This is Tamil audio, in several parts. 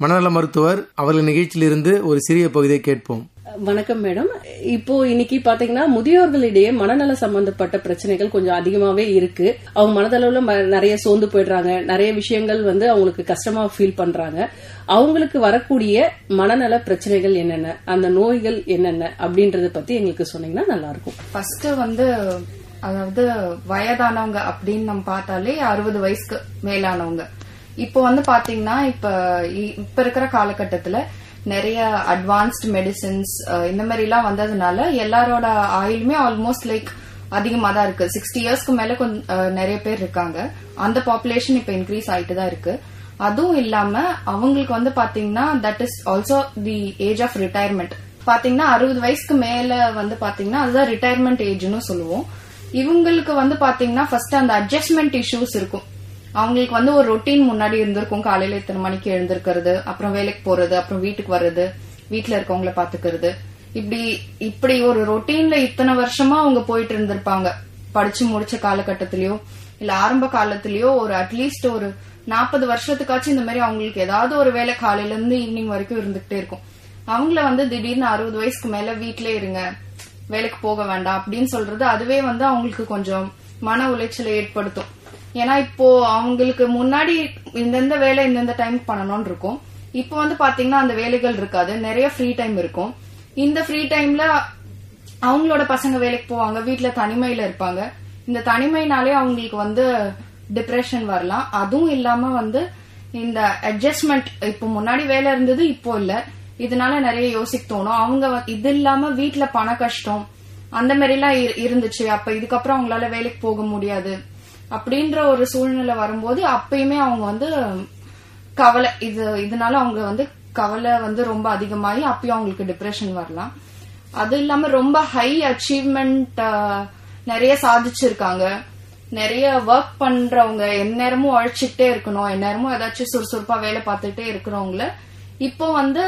மனநல மருத்துவர் அவர்கள் நிகழ்ச்சியிலிருந்து ஒரு சிறிய பகுதியை கேட்போம். வணக்கம் மேடம். இப்போ இன்னைக்கு பாத்தீங்கன்னா முதியோர்களிடையே மனநல சம்பந்தப்பட்ட பிரச்சனைகள் கொஞ்சம் அதிகமாவே இருக்கு. அவங்க மனதளவுல ம- நிறைய சோர்ந்து போயிடுறாங்க. நிறைய விஷயங்கள் வந்து அவங்களுக்கு கஷ்டமா ஃபீல் பண்றாங்க. அவங்களுக்கு வரக்கூடிய மனநல பிரச்சனைகள் என்னென்ன? அந்த நோய்கள் என்னென்ன? அப்படின்றத பத்தி எங்களுக்கு சொன்னீங்கன்னா நல்லா இருக்கும் ஃபர்ஸ்ட் வந்து அதாவது வயதானவங்க அப்படின்னு நம்ம பார்த்தாலே அறுபது வயசுக்கு மேலானவங்க. இப்போ வந்து பாத்தீங்கன்னா இப்ப இ- இப்ப இருக்கிற காலகட்டத்துல நிறைய அட்வான்ஸ்டு மெடிசின்ஸ் இந்த மாதிரி எல்லாம் வந்ததுனால எல்லாரோட ஆயுளுமே ஆல்மோஸ்ட் லைக் அதிகமா தான் இருக்கு. சிக்ஸ்டி இயர்ஸ்க்கு மேல கொஞ்சம் நிறைய பேர் இருக்காங்க. அந்த பாப்புலேஷன் இப்ப இன்க்ரீஸ் ஆயிட்டு தான் இருக்கு. அதுவும் இல்லாம அவங்களுக்கு வந்து பாத்தீங்கன்னா that is also the age of retirement பாத்தீங்கன்னா அறுபது வயசுக்கு மேல வந்து பாத்தீங்கன்னா அதுதான் ரிட்டையர்மெண்ட் ஏஜ்னு சொல்லுவோம். இவங்களுக்கு வந்து பாத்தீங்கன்னா ஃபர்ஸ்ட் அந்த அட்ஜஸ்ட்மெண்ட் இஷ்யூஸ் இருக்கும். அவங்களுக்கு வந்து ஒரு ரொட்டீன் முன்னாடி இருந்திருக்கும். காலையில இத்தனை மணிக்கு எழுந்திருக்கிறது அப்புறம் வேலைக்கு போறது அப்புறம் வீட்டுக்கு வர்றது வீட்டுல இருக்கவங்கள பாத்துக்கிறது. இப்படி இப்படி ஒரு ரொட்டீன்ல இத்தனை வருஷமா அவங்க போயிட்டு இருந்திருப்பாங்க. படிச்சு முடிச்ச காலகட்டத்திலயோ இல்ல ஆரம்ப காலத்திலயோ ஒரு அட்லீஸ்ட் ஒரு நாற்பது வருஷத்துக்காச்சும் இந்த மாதிரி அவங்களுக்கு ஏதாவது ஒரு வேலை காலையில இருந்து ஈவினிங் வரைக்கும் இருந்துகிட்டே இருக்கும். அவங்கள வந்து திடீர்னு அறுபது வயசுக்கு மேல வீட்டிலே இருங்க வேலைக்கு போக வேண்டாம் அப்படின்னு சொல்றது அதுவே வந்து அவங்களுக்கு கொஞ்சம் மன உளைச்சலை ஏற்படுத்தும். ஏன்னா இப்போ அவங்களுக்கு முன்னாடி இந்தந்த வேலை இந்தந்த டைம் பண்ணணும்னு இருக்கும் இப்போ வந்து பாத்தீங்கன்னா அந்த வேலைகள் இருக்காது. நிறைய ஃப்ரீ டைம் இருக்கும். இந்த ஃப்ரீ டைம்ல அவங்களோட பசங்க வேலைக்கு போவாங்க. வீட்டுல தனிமையில இருப்பாங்க. இந்த தனிமைனாலே அவங்களுக்கு வந்து டிப்ரெஷன் வரலாம். அதுவும் இல்லாம வந்து இந்த அட்ஜஸ்ட்மெண்ட் இப்போ முன்னாடி வேலை இருந்தது இப்போ இல்ல. இதனால நிறைய யோசிக்க தோணும். அவங்க இது இல்லாம வீட்டுல பண கஷ்டம் அந்த மாதிரி எல்லாம் இரு- இருந்துச்சு. அப்ப இதுக்கப்புறம் அவங்களால வேலைக்கு போக முடியாது. அப்படின்ற ஒரு சூழ்நிலை வரும்போது அப்பயுமே அவங்க வந்து கவலை. இது இதனால அவங்க வந்து கவலை வந்து ரொம்ப அதிகமாகி அப்பயும் அவங்களுக்கு டிப்ரெஷன் வரலாம். அது இல்லாம ரொம்ப ஹை அச்சீவ்மெண்ட் நிறைய சாதிச்சிருக்காங்க. நிறைய ஒர்க் பண்றவங்க எந்நேரமும் உழைச்சிட்டே இருக்கணும். எந்நேரமும் ஏதாச்சும் சுறுசுறுப்பா வேலை பார்த்துட்டே இருக்கிறவங்கள இப்போ வந்து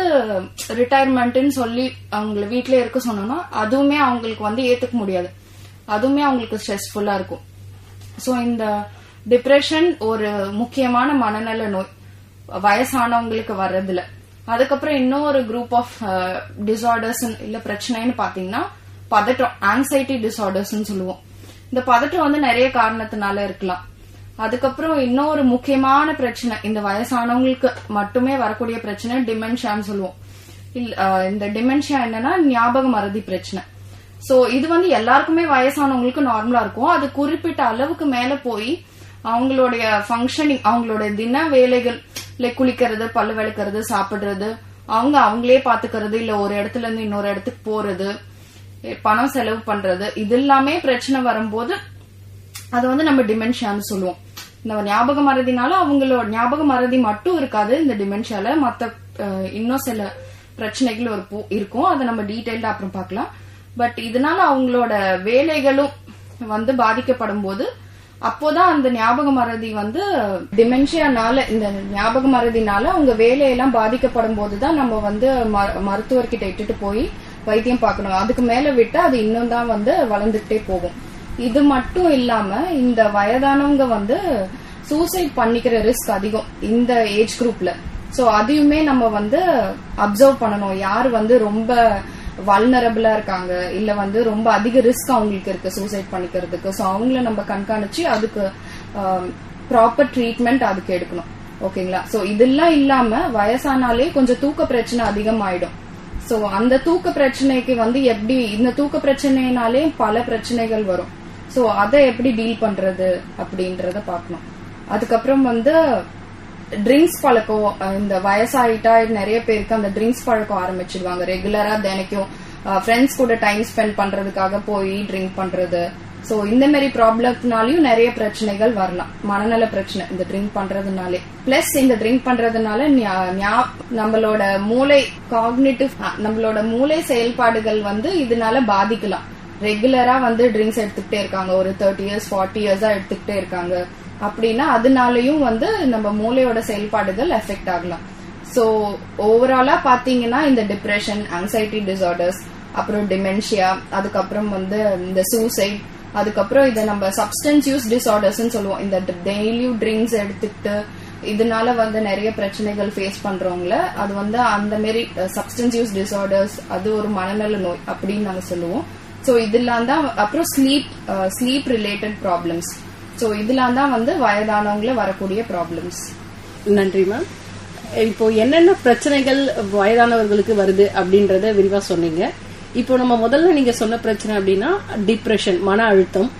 ரிட்டையர்மெண்ட்னு சொல்லி அவங்கள வீட்லயே இருக்க சொன்னோம்னா அதுவுமே அவங்களுக்கு வந்து ஏத்துக்க முடியாது. அதுவுமே அவங்களுக்கு ஸ்ட்ரெஸ்ஃபுல்லா இருக்கும். சோ இந்த டிப்ரெஷன் ஒரு முக்கியமான மனநல நோய். வயசானவங்களுக்கு வர்றதுல அதுக்கப்புறம் இன்னொரு குரூப் ஆஃப் டிசார்டர்ஸ் இல்ல பிரச்சனைன்னு பாத்தீங்கன்னா பதட்டம் ஆங்ஸைட்டி டிசார்டர்ஸ் சொல்லுவோம். இந்த பதட்டம் வந்து நிறைய காரணத்தினால இருக்கலாம். அதுக்கப்புறம் இன்னொரு முக்கியமான பிரச்சனை இந்த வயசானவங்களுக்கு மட்டுமே வரக்கூடிய பிரச்சனை டிமென்ஷியான்னு சொல்லுவோம். இல்ல, uh, இந்த டிமென்ஷியா என்னன்னா ஞாபக மறதி பிரச்சனை. சோ இது வந்து எல்லாருக்குமே வயசானவங்களுக்கு நார்மலா இருக்கும். அது குறிப்பிட்ட அளவுக்கு மேல போய் அவங்களுடைய ஃபங்க்ஷனிங் அவங்களோட தின வேலைகள் லைக் குளிக்கிறது பல்லு விளக்குறது சாப்பிடுறது அவங்க அவங்களே பாத்துக்கிறது இல்ல ஒரு இடத்துல இருந்து இன்னொரு இடத்துக்கு போறது பணம் செலவு பண்றது இது எல்லாமே பிரச்சனை வரும்போது அது வந்து நம்ம டிமென்ஷியான்னு சொல்லுவோம். இந்த ஞாபக மறதினால அவங்களோட ஞாபக மறதி மட்டும் இருக்காது. இந்த டிமென்ஷியால மத்த இன்னும் சில பிரச்சனைகள் ஒரு இருக்கும். அதை நம்ம டீடைல்டா அப்புறம் பார்க்கலாம். பட் இதனால அவங்களோட வேலைகளும் வந்து பாதிக்கப்படும் போது அப்போதான் அந்த ஞாபக மறதி வந்து டிமென்ஷியானால இந்த ஞாபக மறதினால அவங்க வேலையெல்லாம் பாதிக்கப்படும் போதுதான் நம்ம வந்து ம- மருத்துவர்கிட்ட இட்டுட்டு போய் வைத்தியம் பார்க்கணும். அதுக்கு மேல விட்டா அது இன்னும் தான் வந்து வளர்ந்துகிட்டே போகும். இது மட்டும் இல்லாம இந்த வயதானவங்க வந்து சூசைட் பண்ணிக்கிற ரிஸ்க் அதிகம் இந்த ஏஜ் குரூப்ல சோ அதையுமே நம்ம வந்து அப்சர்வ் பண்ணணும். யார் வந்து ரொம்ப வல்னரபிளா இருக்காங்க. இல்ல வந்து ரொம்ப அதிக ரிஸ்க் அவங்களுக்கு இருக்கு சூசைட் பண்ணிக்கிறதுக்கு. சோ அவங்கள நம்ம கண்காணிச்சு அதுக்கு ப்ராப்பர் ட்ரீட்மெண்ட் அதுக்கு எடுக்கணும். ஓகேங்களா? சோ இதெல்லாம் இல்லாம வயசானாலே கொஞ்சம் தூக்க பிரச்சனை அதிகமாயிடும். சோ அந்த தூக்க பிரச்சனைக்கு வந்து எப்படி இந்த தூக்க பிரச்சனைனாலே பல பிரச்சனைகள் வரும். சோ அதை எப்படி டீல் பண்றது அப்படின்றத பார்க்கணும். அதுக்கப்புறம் வந்து ட்ரிங்க்ஸ் பழக்கம் இந்த வயசாயிட்டா நிறைய பேருக்கு அந்த ட்ரிங்க்ஸ் பழக்கம் ஆரம்பிச்சிடுவாங்க ரெகுலரா தினைக்கும் ஃப்ரெண்ட்ஸ் கூட டைம் ஸ்பெண்ட் பண்றதுக்காக போய் ட்ரிங்க் பண்றது. சோ இந்த மாதிரி ப்ராப்ளம்னாலையும் நிறைய பிரச்சனைகள் வரலாம். மனநல பிரச்சனை இந்த ட்ரிங்க் பண்றதுனாலே. பிளஸ் இந்த ட்ரிங்க் பண்றதுனால நம்மளோட மூளை காக்னேட்டிவ் நம்மளோட மூளை செயல்பாடுகள் வந்து இதனால பாதிக்கலாம். ரெகுலரா வந்து ட்ரிங்க்ஸ் எடுத்துக்கிட்டே இருக்காங்க. ஒரு தேர்ட்டி இயர்ஸ் ஃபார்ட்டி இயர்ஸா எடுத்துக்கிட்டே இருக்காங்க. அப்படின்னா அதனாலயும் வந்து நம்ம மூளையோட செயல்பாடுகள் எஃபெக்ட் ஆகலாம். ஸோ ஓவராலா பாத்தீங்கன்னா இந்த டிப்ரெஷன் ஆங்ஸைட்டி டிசார்டர்ஸ் அப்புறம் டிமென்ஷியா அதுக்கப்புறம் வந்து இந்த சூசைட் அதுக்கப்புறம் இதை நம்ம சப்ஸ்டன்ஸ் யூஸ் டிசார்டர்ஸ் சொல்லுவோம். இந்த டெய்லியும் ட்ரிங்க்ஸ் எடுத்துக்கிட்டு இதனால வந்து நிறைய பிரச்சனைகள் ஃபேஸ் பண்றவங்கள அது வந்து அந்த மாரி சப்ஸ்டன்ஸ் யூஸ் டிசார்டர்ஸ் அது ஒரு மனநல நோய் அப்படின்னு நாங்கள் சொல்லுவோம். ஸோ இதெல்லாம் தான் அப்புறம் sleep sleep related problems so இதெல்லாம் தான் வந்து வயதானவங்கள வரக்கூடிய ப்ராப்ளம்ஸ் நன்றி மேம் இப்போ என்னென்ன பிரச்சனைகள் வயதானவர்களுக்கு வருது அப்படின்றத விரிவா சொன்னீங்க. இப்போ நம்ம முதல்ல நீங்க சொன்ன பிரச்சனை அப்படின்னா டிப்ரெஷன் மன அழுத்தம்.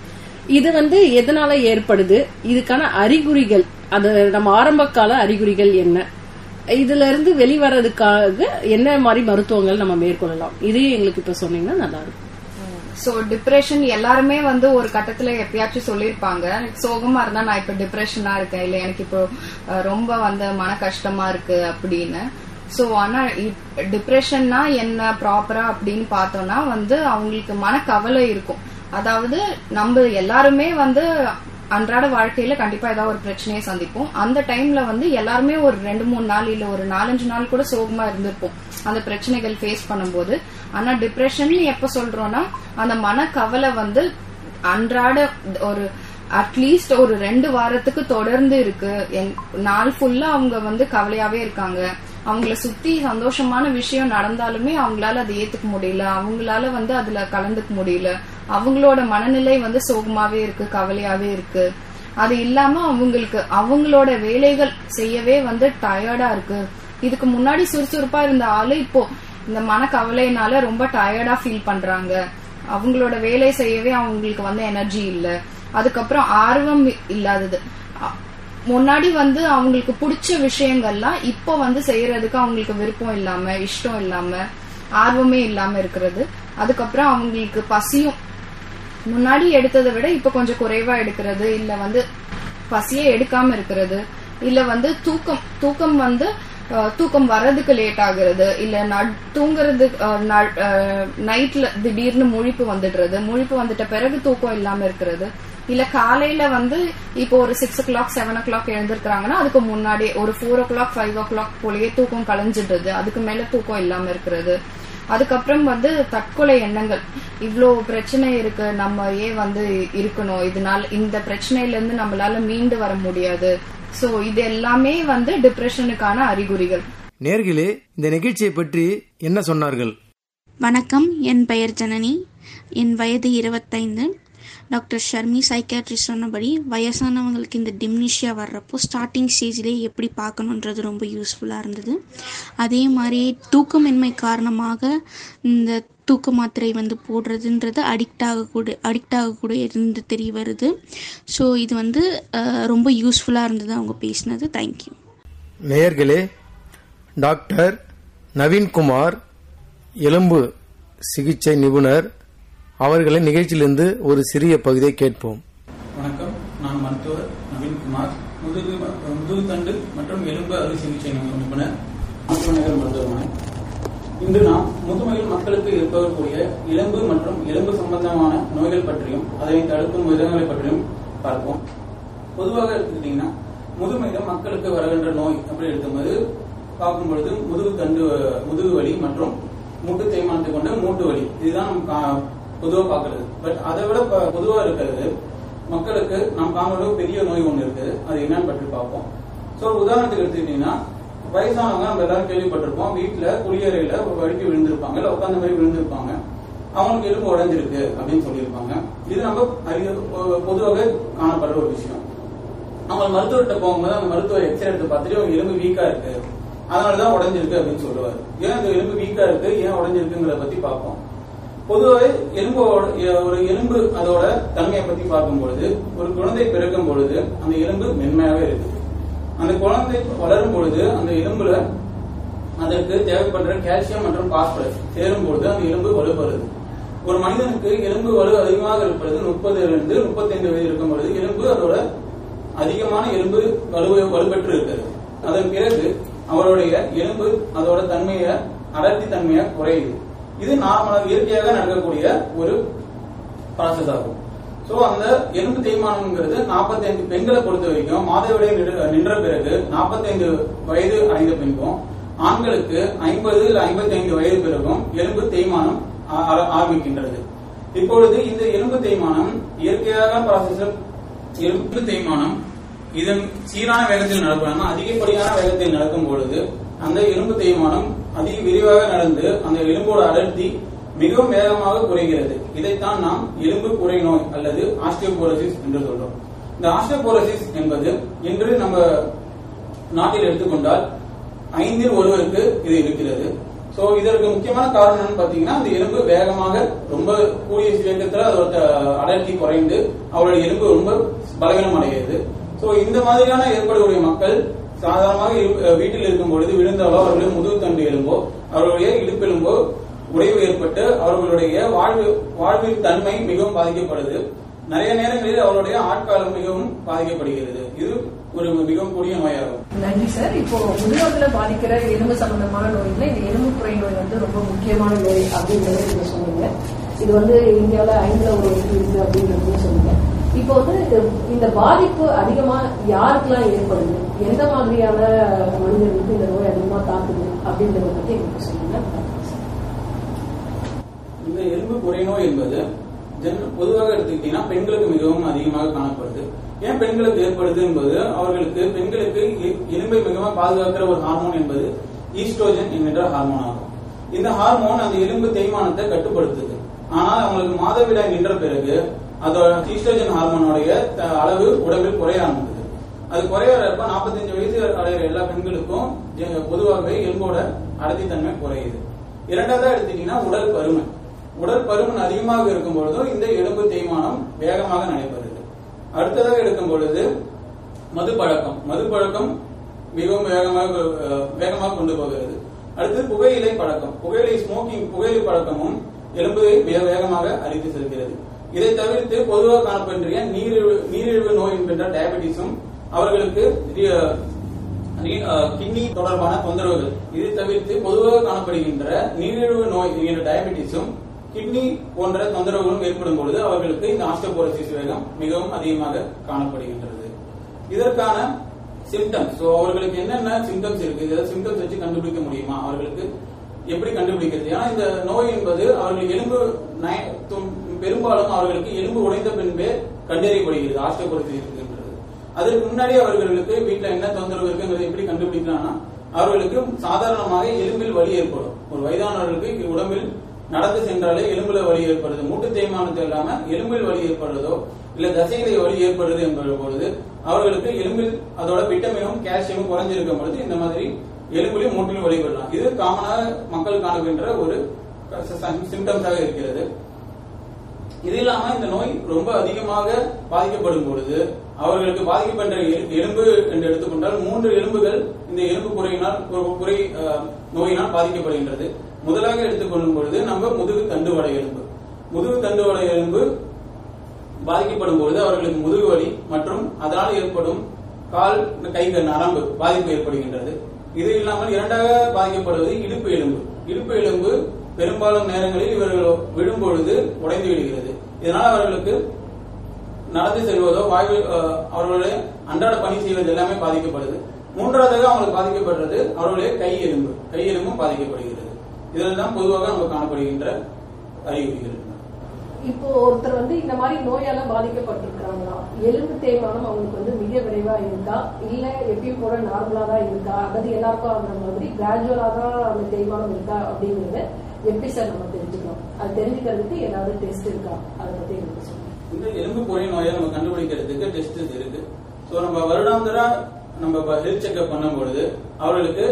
இது வந்து எதனால ஏற்படுது? இதுக்கான அறிகுறிகள் அது நம்ம ஆரம்ப கால அறிகுறிகள் என்ன? இதுல இருந்து வெளிவரதுக்காக என்ன மாதிரி மருத்துவங்கள் நம்ம மேற்கொள்ளலாம்? இதையும் எங்களுக்கு இப்ப சொன்னீங்கன்னா நல்லா இருக்கும். சோ டிப்ரெஷன் எல்லாருமே வந்து ஒரு கட்டத்துல எப்பயாச்சும் சொல்லிருப்பாங்க சோகமா இருந்தா நான் இப்ப டிப்ரெஷனா இருக்கேன். இல்ல எனக்கு இப்போ ரொம்ப வந்து மன கஷ்டமா இருக்கு அப்படின்னு. சோ ஆனா டிப்ரெஷன்னா என்ன ப்ராப்பரா அப்படின்னு பார்த்தோம்னா வந்து அவங்களுக்கு மனக்கவலை இருக்கும். அதாவது நம்ம எல்லாருமே வந்து அன்றாட வாழ்க்கையில கண்டிப்பா ஏதாவது ஒரு பிரச்சனையை சந்திப்போம். அந்த டைம்ல வந்து எல்லாருமே ஒரு ரெண்டு மூணு நாள் இல்ல ஒரு நாலஞ்சு நாள் கூட சோகமா இருந்திருப்போம். அந்த பிரச்சனைகள் ஃபேஸ் பண்ணும்போது. ஆனா டிப்ரெஷன் எப்ப சொல்றோம்னா அந்த மனக்கவலை வந்து அன்றாட ஒரு அட்லீஸ்ட் ஒரு ரெண்டு வாரத்துக்கு தொடர்ந்து இருக்கு. என்- நாள் ஃபுல்லா அவங்க வந்து கவலையாவே இருக்காங்க. அவங்கள சுத்தி சந்தோஷமான விஷயம் நடந்தாலுமே அவங்களால அதை ஏத்துக்க முடியல. அவங்களால வந்து அதுல கலந்துக்க முடியல. அவங்களோட மனநிலை வந்து சோகமாவே இருக்கு கவலையாவே இருக்கு. அது இல்லாம அவங்களுக்கு அவங்களோட வேலைகள் செய்யவே வந்து டயர்டா இருக்கு. இதுக்கு முன்னாடி சுறுசுறுப்பா இருந்த ஆளு இப்போ இந்த மனக்கவலையினால ரொம்ப டயர்டா ஃபீல் பண்றாங்க. அவங்களோட வேலை செய்யவே அவங்களுக்கு வந்து எனர்ஜி இல்ல. அதுக்கப்புறம் ஆர்வம் இல்லாதது. முன்னாடி வந்து அவங்களுக்கு பிடிச்ச விஷயங்கள்லாம் இப்போ வந்து செய்யறதுக்கு அவங்களுக்கு விருப்பம் இல்லாம இஷ்டம் இல்லாம ஆர்வமே இல்லாம இருக்கிறது. அதுக்கப்புறம் அவங்களுக்கு பசியும். முன்னாடி எடுத்ததை விட இப்ப கொஞ்சம் குறைவா எடுக்கிறது இல்ல வந்து பசியே எடுக்காம இருக்கிறது இல்ல வந்து தூக்கம். தூக்கம் வந்து தூக்கம் வர்றதுக்கு லேட் ஆகுறது இல்ல நட்- தூங்குறது நைட்ல திடீர்னு முழிப்பு வந்துடுறது. முழிப்பு வந்துட்ட பிறகு தூக்கம் இல்லாம இருக்கிறது. இல்ல காலையில வந்து இப்போ ஒரு six o'clock seven o'clock எழுந்திருக்கிறாங்கன்னா அதுக்கு முன்னாடி ஒரு four o'clock five o'clock போலயே தூக்கம் கலைஞ்சிடுறது. அதுக்கு மேல தூக்கம் இல்லாம இருக்கிறது. அதுக்கப்புறம் வந்து தற்கொலை எண்ணங்கள். இவ்வளோ பிரச்சனை இருக்கு. நம்ம ஏன் வந்து இருக்கணும்? இதனால இந்த பிரச்சனையில இருந்து நம்மளால மீண்டு வர முடியாது. சோ இது எல்லாமே வந்து டிப்ரெஷனுக்கான அறிகுறிகள். நேர்களே இந்த நிகழ்ச்சியை பற்றி என்ன சொன்னார்கள்? வணக்கம் என் பெயர் ஜனனி. என் வயது இருபத்தைந்து. டாக்டர் ஷர்மி சைக்காட்ரிஸ்ட் சொன்னபடி வயசானவங்களுக்கு இந்த டிம்னிஷியா வர்றப்போ ஸ்டார்டிங் ஸ்டேஜ்லேயே எப்படி பார்க்கணுன்றது ரொம்ப யூஸ்ஃபுல்லாக இருந்தது. அதே மாதிரி தூக்கமின்மை காரணமாக இந்த தூக்க மாத்திரை வந்து போடுறதுன்றது அடிக்ட் ஆகக்கூட அடிக்ட் ஆகக்கூட இருந்து தெரிய வருது. ஸோ இது வந்து ரொம்ப யூஸ்ஃபுல்லாக இருந்தது அவங்க பேசினது. தேங்க்யூ நேயர்களே டாக்டர் நவீன்குமார் எலும்பு சிகிச்சை நிபுணர் அவர்களை நிகழ்ச்சியிலிருந்து ஒரு சிறிய பகுதியை கேட்போம். வணக்கம். நான் மருத்துவர் நவீன்குமார் முதுகு முதுகு தண்டு மற்றும் எலும்பு அறுவை சிகிச்சை நிபுணர் மருத்துவநகர் மருத்துவமனை. இன்று நாம் முதுமையில் மக்களுக்கு ஏற்படக்கூடிய எலும்பு மற்றும் எலும்பு சம்பந்தமான நோய்கள் பற்றியும் அதனை தடுக்கும் விதங்களை பற்றியும் பார்ப்போம். பொதுவாக எடுத்துக்கிட்டீங்கன்னா முதுமையில மக்களுக்கு வருகின்ற நோய் அப்படி எடுக்கும்போது பார்க்கும் பொழுது முதுகு தண்டு முதுகு வலி மற்றும் மூட்டு தேய்மானத்தை கொண்ட மூட்டு வலி. இதுதான் பொதுவாக பார்க்கறது. பொதுவா பட் அதை விட ப- பொதுவா இருக்கிறது மக்களுக்கு நாம் காணொலி பெரிய நோய் ஒன்று இருக்கு. அது என்னன்னு பற்றி பார்ப்போம். சோ உதாரணத்துக்கு எடுத்துக்கிட்டீங்கன்னா வயசானவங்க நம்ம எல்லாரும் கேள்விப்பட்டிருப்போம் வீட்டுல குளியறையில ஒரு வழுக்கி விழுந்திருப்பாங்க இல்ல உட்கார்ந்த மாதிரி விழுந்திருப்பாங்க. அவங்களுக்கு எலும்பு உடஞ்சிருக்கு அப்படின்னு சொல்லியிருப்பாங்க. இது நம்ம அறிய பொதுவாக காணப்படுற ஒரு விஷயம். அவங்க மருத்துவர்கிட்ட போகும்போது அந்த மருத்துவ எக்ஸ்ரே எடுத்து பார்த்துட்டு அவங்க எலும்பு வீக்கா இருக்கு. அதனாலதான் உடஞ்சிருக்கு அப்படின்னு சொல்லுவாரு. ஏன் அந்த எலும்பு வீக்கா இருக்கு? ஏன் உடஞ்சிருக்குங்கிறத பத்தி பார்ப்போம். பொதுவாக எலும்பு ஒரு எலும்பு அதோட தன்மையை பத்தி பார்க்கும்பொழுது ஒரு குழந்தை பிறக்கும் பொழுது அந்த எலும்பு மென்மையாவே இருக்கு. அந்த குழந்தை வளரும் பொழுது அந்த எலும்புல அதற்கு தேவைப்படுற கால்சியம் மற்றும் பாஸ்பரஸ் சேரும் பொழுது அந்த எலும்பு வலுப்படுது. ஒரு மனிதனுக்கு எலும்பு வலு அதிகமாக இருப்பது முப்பதிலிருந்து முப்பத்தைந்து வயது இருக்கும் பொழுது எலும்பு அதோட அதிகமான எலும்பு வலு வலுப்பெற்று இருக்கிறது அதன் பிறகு அவருடைய எலும்பு அதோட தன்மையை அடர்த்தி தன்மையை குறையுது. இது நார்மலாக இயற்கையாக நடக்கக்கூடிய ஒரு ப்ராசஸ் ஆகும். சோ அந்த எலும்பு தேய்மானம்ங்கிறது 45 பெண்களை பொறுத்த வரைக்கும் மாதவிடாய் நின்று- நின்ற பிறகு 45 வயது அடைந்த பின்பும் ஆண்களுக்கு 50 இல்ல 55 வயது பிறகும் எலும்பு தேய்மானம் ஆ- ஆரம்பிக்கின்றது. இப்பொழுது இந்த எலும்பு தேய்மானம் இயற்கையாக ப்ராசஸ் எலும்பு தேய்மானம் இதன் சீரான வேகத்தில் நடக்கணும் அதிகப்படியான வேகத்தில் நடக்கும் பொழுது அந்த எலும்பு தேய்மானம் அதிக விரிவாக நடந்து அந்த எலும்போட அடர்த்தி மிகவும் வேகமாக குறைகிறது. இதைத்தான் நாம் எலும்பு குறை நோய் அல்லது ஆஸ்டியோபோரோசிஸ் என்று சொல்றோம். இந்த ஆஸ்டியோபோரோசிஸ் என்பது இன்று நம்ம நாட்டில் எடுத்துக்கொண்டால் ஐந்தில் ஒருவருக்கு இது இருக்கிறது. சோ இதற்கு முக்கியமான காரணம் என்னன்னு பாத்தீங்கன்னா அந்த எலும்பு வேகமாக ரொம்ப கூடிய வேகத்துல அதோட அடர்த்தி குறைந்து அவருடைய எலும்பு ரொம்ப பலவீனம் அடைகிறது சோ இந்த மாதிரியான ஏற்படக்கூடிய மக்கள் சாதாரணமாக இரு- வீட்டில் இருக்கும் பொழுது விழுந்தாலோ அவர்களுடைய முதுகுத்தண்டு எலும்போ அவர்களுடைய இடுப்பெலும்போ உடைவு ஏற்பட்டு அவர்களுடைய வாழ்வு வாழ்வின் தன்மை மிகவும் பாதிக்கப்படுது. நிறைய நேரங்களில் அவருடைய ஆட்காலம் மிகவும் பாதிக்கப்படுகிறது. இது ஒரு மிகவும் கூடிய நோயாகும். நன்றி சார். இப்போ முதியோர்களை பாதிக்கிற எலும்பு சம்பந்தமான நோய்ல இந்த எலும்பு குறை நோய் வந்து ரொம்ப முக்கியமான நோய் அப்படின்றத நீங்க சொன்னீங்க. இது வந்து இந்தியாவில ஐந்துல ஒரு இருக்கு அப்படின்றதையும் சொன்னீங்க. இப்போ வந்து இந்த பாதிப்பு அதிகமா யாருக்கெல்லாம் ஏற்படுது? எந்த மாதிரியான மனிதர்களுக்கு இந்த நோய் அதிகமா தாக்குது அப்படின்றத பத்தி எங்களுக்கு சொல்லுங்க. இந்த எலும்பு குறைநோய் என்பது ஜென் பொதுவாக எடுத்துக்கிட்டீங்கன்னா பெண்களுக்கு மிகவும் அதிகமாக காணப்படுது. ஏன் பெண்களுக்கு ஏற்படுது என்பது? அவர்களுக்கு பெண்களுக்கு எ- எலும்பை மிகவும் பாதுகாக்கிற ஒரு ஹார்மோன் என்பது ஈஸ்ட்ரோஜன் என்கின்ற ஹார்மோன் ஆகும். இந்த ஹார்மோன் அந்த எலும்பு தேய்மானத்தை கட்டுப்படுத்துது. ஆனால் அவங்களுக்கு மாதவிடாய் நின்ற பிறகு அதோட ஈஸ்ட்ரோஜன் ஹார்மோனுடைய த- அளவு உடம்பில் குறைய ஆரம்பிக்குது. அது குறையறப்ப 45 வயசு அடைகிற எல்லா பெண்களுக்கும் பொதுவாகவே எலும்போட அடர்த்தி தன்மை குறையுது. இரண்டாவதா எடுத்துட்டீங்கன்னா உடல் பருமன். உடல் பருமன் அதிகமாக இருக்கும் பொழுதும் இந்த எலும்பு தேய்மானம் வேகமாக நடைபெறுது. அடுத்ததாக எடுக்கும் பொழுது மது பழக்கம் மது பழக்கம் மிகவும் வேகமாக வேகமாக கொண்டு போகிறது. அடுத்து புகையிலை பழக்கம். புகையிலை ஸ்மோக்கிங் புகையிலை பழக்கமும் எலும்பு மிக வேகமாக அரித்து செல்கிறது. இதை தவிர்த்து பொதுவாக காணப்படுகிற நீரிழிவு நீரிழிவு நோய் என்கின்ற டயபெட்டிஸும் அவர்களுக்கு கிட்னி தொடர்பான தொந்தரவுகள். இதை தவிர்த்து பொதுவாக காணப்படுகின்ற நீரிழிவு நோய் என்கிற டயபெட்டிஸும் கிட்னி போன்ற தொந்தரவுகளும் ஏற்படும் பொழுது அவர்களுக்கு இந்த ஆஸ்டோபோரோசிஸ் வேகம் மிகவும் அதிகமாக காணப்படுகின்றது. இதற்கான சிம்டம்ஸ் சோ அவர்களுக்கு என்னென்ன சிம்டம்ஸ் இருக்கு? இதை சிம்டம்ஸ் வச்சு கண்டுபிடிக்க முடியுமா? அவர்களுக்கு எப்படி கண்டுபிடிக்கிறது? ஏன்னா இந்த நோய் என்பது அவர்கள் எலும்பு பெரும்பாலும் அவர்களுக்கு எலும்பு உடைந்த பின்பே கண்டறியப்படுகிறது ஆஸ்டோபோரோசிஸ் இருக்கின்றது அதற்கு முன்னாடி அவர்களுக்கு வீட்டுல என்ன தொந்தரவு இருக்குங்கிறது எப்படி கண்டுபிடிக்கலாம்னா அவர்களுக்கு சாதாரணமாக எலும்பில் வலி ஏற்படும். ஒரு வயதானவர்களுக்கு உடம்பில் நடந்து சென்றாலே எலும்புல வலி ஏற்படுது. மூட்டு தேய்மானத்தை இல்லாம எலும்பில் வலி ஏற்படுறதோ இல்ல தசைகளை வலி ஏற்படுறது என்பது பொழுது அவர்களுக்கு எலும்பில் அதோட விட்டமினும் கால்சியமும் குறைஞ்சிருக்கும் பொழுது இந்த மாதிரி எலும்புலையும் மூட்டிலும் வலி வரலாம் இது காமனாக மக்கள் காணுகின்ற ஒரு சிம்டம்ஸாக இருக்கிறது. இது இல்லாம இந்த நோய் ரொம்ப அதிகமாக பாதிக்கப்படும் பொழுது அவர்களுக்கு பாதிக்கப்படுற எலும்பு என்று எடுத்துக்கொண்டால் மூன்று எலும்புகள் இந்த எலும்பு குறையினால் குறை நோயினால் பாதிக்கப்படுகின்றது. முதலாக எடுத்துக்கொள்ளும் பொழுது நம்ம முதுகு தண்டுவடை எலும்பு. முதுகு தண்டுவடை எலும்பு பாதிக்கப்படும் பொழுது அவர்களுக்கு முதுகு வலி மற்றும் அதனால் ஏற்படும் கால் கைகள் நரம்பு பாதிப்பு ஏற்படுகின்றது. இது இல்லாமல் இரண்டாக பாதிக்கப்படுவது இடுப்பு எலும்பு. இடுப்பு எலும்பு பெரும்பாலும் நேரங்களில் இவர்கள் விடும்பொழுது உடைந்து விடுகிறது. இதனால் அவர்களுக்கு நடந்து செல்வதோ வாய்வு அவர்களுடைய அன்றாட பணி செய்வது எல்லாமே பாதிக்கப்படுது. மூன்றாவதாக அவங்களுக்கு பாதிக்கப்படுறது அவர்களுடைய கை எலும்பு. கை எலும்பும் பாதிக்கப்படுகிறது. இதில் தான் பொதுவாக நம்ம காணப்படுகின்ற அறிகுறிகள். இப்போ ஒருத்தர் வந்து இந்த மாதிரி நோயால பாதிக்கப்பட்டிருக்கிறாங்களா எலும்பு தேய்மானம் அவங்களுக்கு வந்து மிக விரைவா இருக்கா? இல்ல எப்பயும் போல நார்மலா தான் இருக்கா? அதாவது எல்லாருக்கும் அந்த மாதிரி கிராஜுவலா தான் அந்த தேய்மானம் இருக்கா? அப்படிங்கறத எப்படி சார் நம்ம தெரிஞ்சுக்கலாம் அது தெரிஞ்சுக்கிறதுக்கு ஏதாவது டெஸ்ட் இருக்கா? அதை பத்தி எனக்கு சொல்லுங்க. இந்த எலும்பு குறை நோயை நம்ம கண்டுபிடிக்கிறதுக்கு டெஸ்ட் இருக்கு. சோ நம்ம வருடாந்திர நம்ம ஹெல்த் செக்அப் பண்ணும் பொழுது அவர்களுக்கு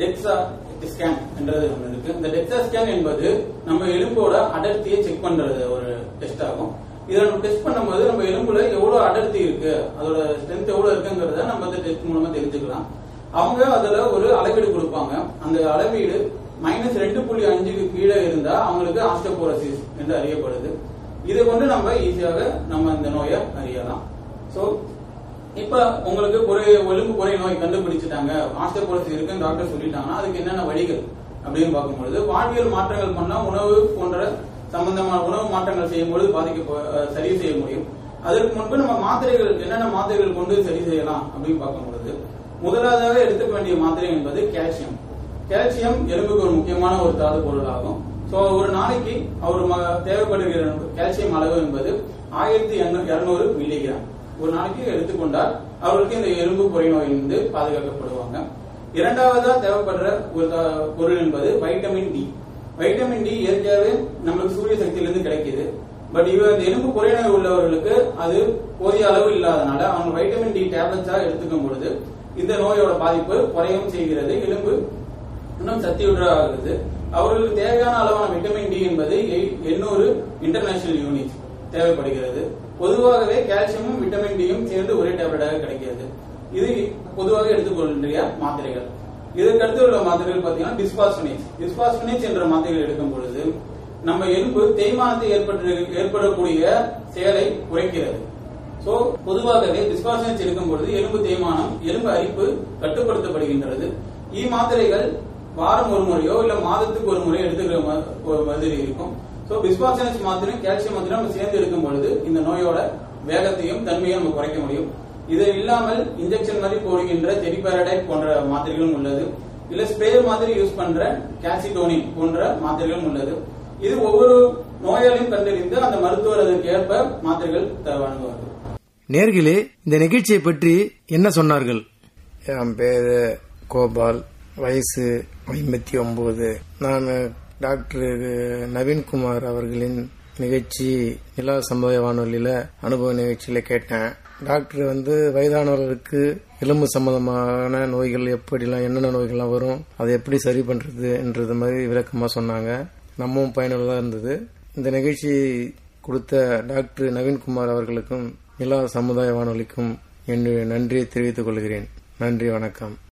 டெக்ஸா ஸ்கேன் என்றது ஒன்று இருக்கு. இந்த டெக்ஸா ஸ்கேன் என்பது நம்ம எலும்போட அடர்த்தியை செக் பண்றது ஒரு டெஸ்ட் ஆகும். இதை நம்ம டெஸ்ட் பண்ணும்போது நம்ம எலும்புல எவ்வளவு அடர்த்தி இருக்கு அதோட ஸ்ட்ரென்த் எவ்வளவு இருக்குங்கிறத நம்ம இந்த டெஸ்ட் மூலமா தெரிஞ்சுக்கலாம். அவங்க அதுல ஒரு அளவீடு கொடுப்பாங்க. அந்த அளவீடு மைனஸ் ரெண்டு புள்ளி அஞ்சுக்கு கீழே இருந்தா அவங்களுக்கு ஆஸ்டோபோரசிஸ் என்று அறியப்படுது. இதை கொண்டு நம்ம ஈஸியாக நம்ம இந்த நோயை அறியலாம். ஸோ இப்ப உங்களுக்கு ஒரு ஒழுங்கு குறை நோய் கண்டுபிடிச்சிட்டாங்க ஆஸ்டோபோரோசிஸ் இருக்குன்னு டாக்டர் சொல்லிட்டாங்கன்னா அதுக்கு என்னென்ன வழிகள் அப்படின்னு பார்க்கும்பொழுது வாழ்வியல் மாற்றங்கள் பண்ணா உணவு போன்ற சம்பந்தமான உணவு மாற்றங்கள் செய்யும் பொழுது பாதிக்க சரி செய்ய முடியும். அதற்கு முன்பு நம்ம மாத்திரைகள் என்னென்ன மாத்திரைகள் கொண்டு சரி செய்யலாம் அப்படின்னு பார்க்கும் பொழுது முதலாவதாக எடுத்துக்க வேண்டிய மாத்திரை என்பது கால்சியம் கால்சியம் எலும்புக்கு ஒரு முக்கியமான ஒரு தாது பொருளாகும் சோ ஒரு நாளைக்கு அவர் ம- தேவைப்படுகிற கால்சியம் அளவு என்பது ஆயிரத்தி இருநூறு மில்லிகிராம் ஒரு நாளைக்கு எடுத்துக்கொண்டால் அவர்களுக்கு இந்த எலும்பு குறை நோயிலிருந்து பாதுகாக்கப்படுவாங்க. இரண்டாவதா தேவைப்படுற ஒரு த- பொருள் என்பது வைட்டமின் டி வைட்டமின் டி இயற்கையாகவே நம்மளுக்கு சூரிய சக்தியிலிருந்து கிடைக்குது. பட் இவ எலும்பு குறைநோய் உள்ளவர்களுக்கு அது போதிய அளவு இல்லாதனால அவங்க வைட்டமின் டி டேப்லெட்ஸா எடுத்துக்கும் பொழுது இந்த நோயோட பாதிப்பு குறையவும் செய்கிறது. எலும்பு இன்னும் சக்தியுற்றதாகிறது அவர்களுக்கு தேவையான அளவான விட்டமின் டி என்பது எண்ணூறு இன்டர்நேஷனல் யூனிட் தேவைப்படுகிறது. பொதுவாகவே கால்சியமும் விட்டமின் டியும் சேர்ந்து ஒரே டேப்லெட்டாக கிடைக்கிறது. இது பொதுவாக எடுத்துக்கொள்கின்ற மாத்திரைகள். இதற்கடுத்து உள்ள மாத்திரைகள் பார்த்தீங்கன்னா டிஸ்பாஸ்பினேஸ் டிஸ்பாஸ்பினேஸ் என்ற மாத்திரைகள் எடுக்கும் பொழுது நம்ம எலும்பு தேய்மானத்தை ஏற்பட்டு ஏற்படக்கூடிய செயலை குறைக்கிறது. சோ பொதுவாகவே டிஸ்பாசன்ஸ் எடுக்கும் பொழுது எலும்பு தேய்மானம் எலும்பு அரிப்பு கட்டுப்படுத்தப்படுகின்றது. இ மாத்திரைகள் வாரம் ஒரு முறையோ இல்ல மாதத்துக்கு ஒரு முறையோ எடுத்துக்கிற மாதிரி இருக்கும். சோ பிஸ்பாசனஸ் மாத்திரை கால்சியம் மாத்திரை நம்ம சேர்ந்து எடுக்கும் பொழுது இந்த நோயோட வேகத்தையும் தன்மையும் நம்ம குறைக்க முடியும். இது இல்லாமல் இன்ஜெக்ஷன் மாதிரி போடுகின்ற டெரிபாரடைட் போன்ற மாத்திரைகளும் உள்ளது. இல்ல ஸ்ப்ரே மாதிரி யூஸ் பண்ற காசிடோனின் போன்ற மாத்திரைகளும் உள்ளது. இது ஒவ்வொரு நோயாளியும் கண்டறிந்து அந்த மருத்துவர் அதற்கு ஏற்ப மாத்திரைகள் வழங்குவார்கள். நேர்களே இந்த நிகழ்ச்சியை பற்றி என்ன சொன்னார்கள்? என் பேர் கோபால் வயசு ஐம்பத்தி ஒன்பது. நான் டாக்டர் நவீன்குமார் அவர்களின் நிகழ்ச்சி நிலா சமுதாய வானொலியில அனுபவ நிகழ்ச்சியில கேட்டேன். டாக்டர் வந்து வயதானவர்களுக்கு எலும்பு சம்பந்தமான நோய்கள் எப்படிலாம் என்னென்ன நோய்கள்லாம் வரும் அதை எப்படி சரி பண்றதுன்றது மாதிரி விளக்கமா சொன்னாங்க. நம்மவும் பயனுள்ளதா இருந்தது. இந்த நிகழ்ச்சி கொடுத்த டாக்டர் நவீன்குமார் அவர்களுக்கும் நிலா சமுதாய வானொலிக்கும் என்னுடைய நன்றியை தெரிவித்துக் கொள்கிறேன். நன்றி வணக்கம்.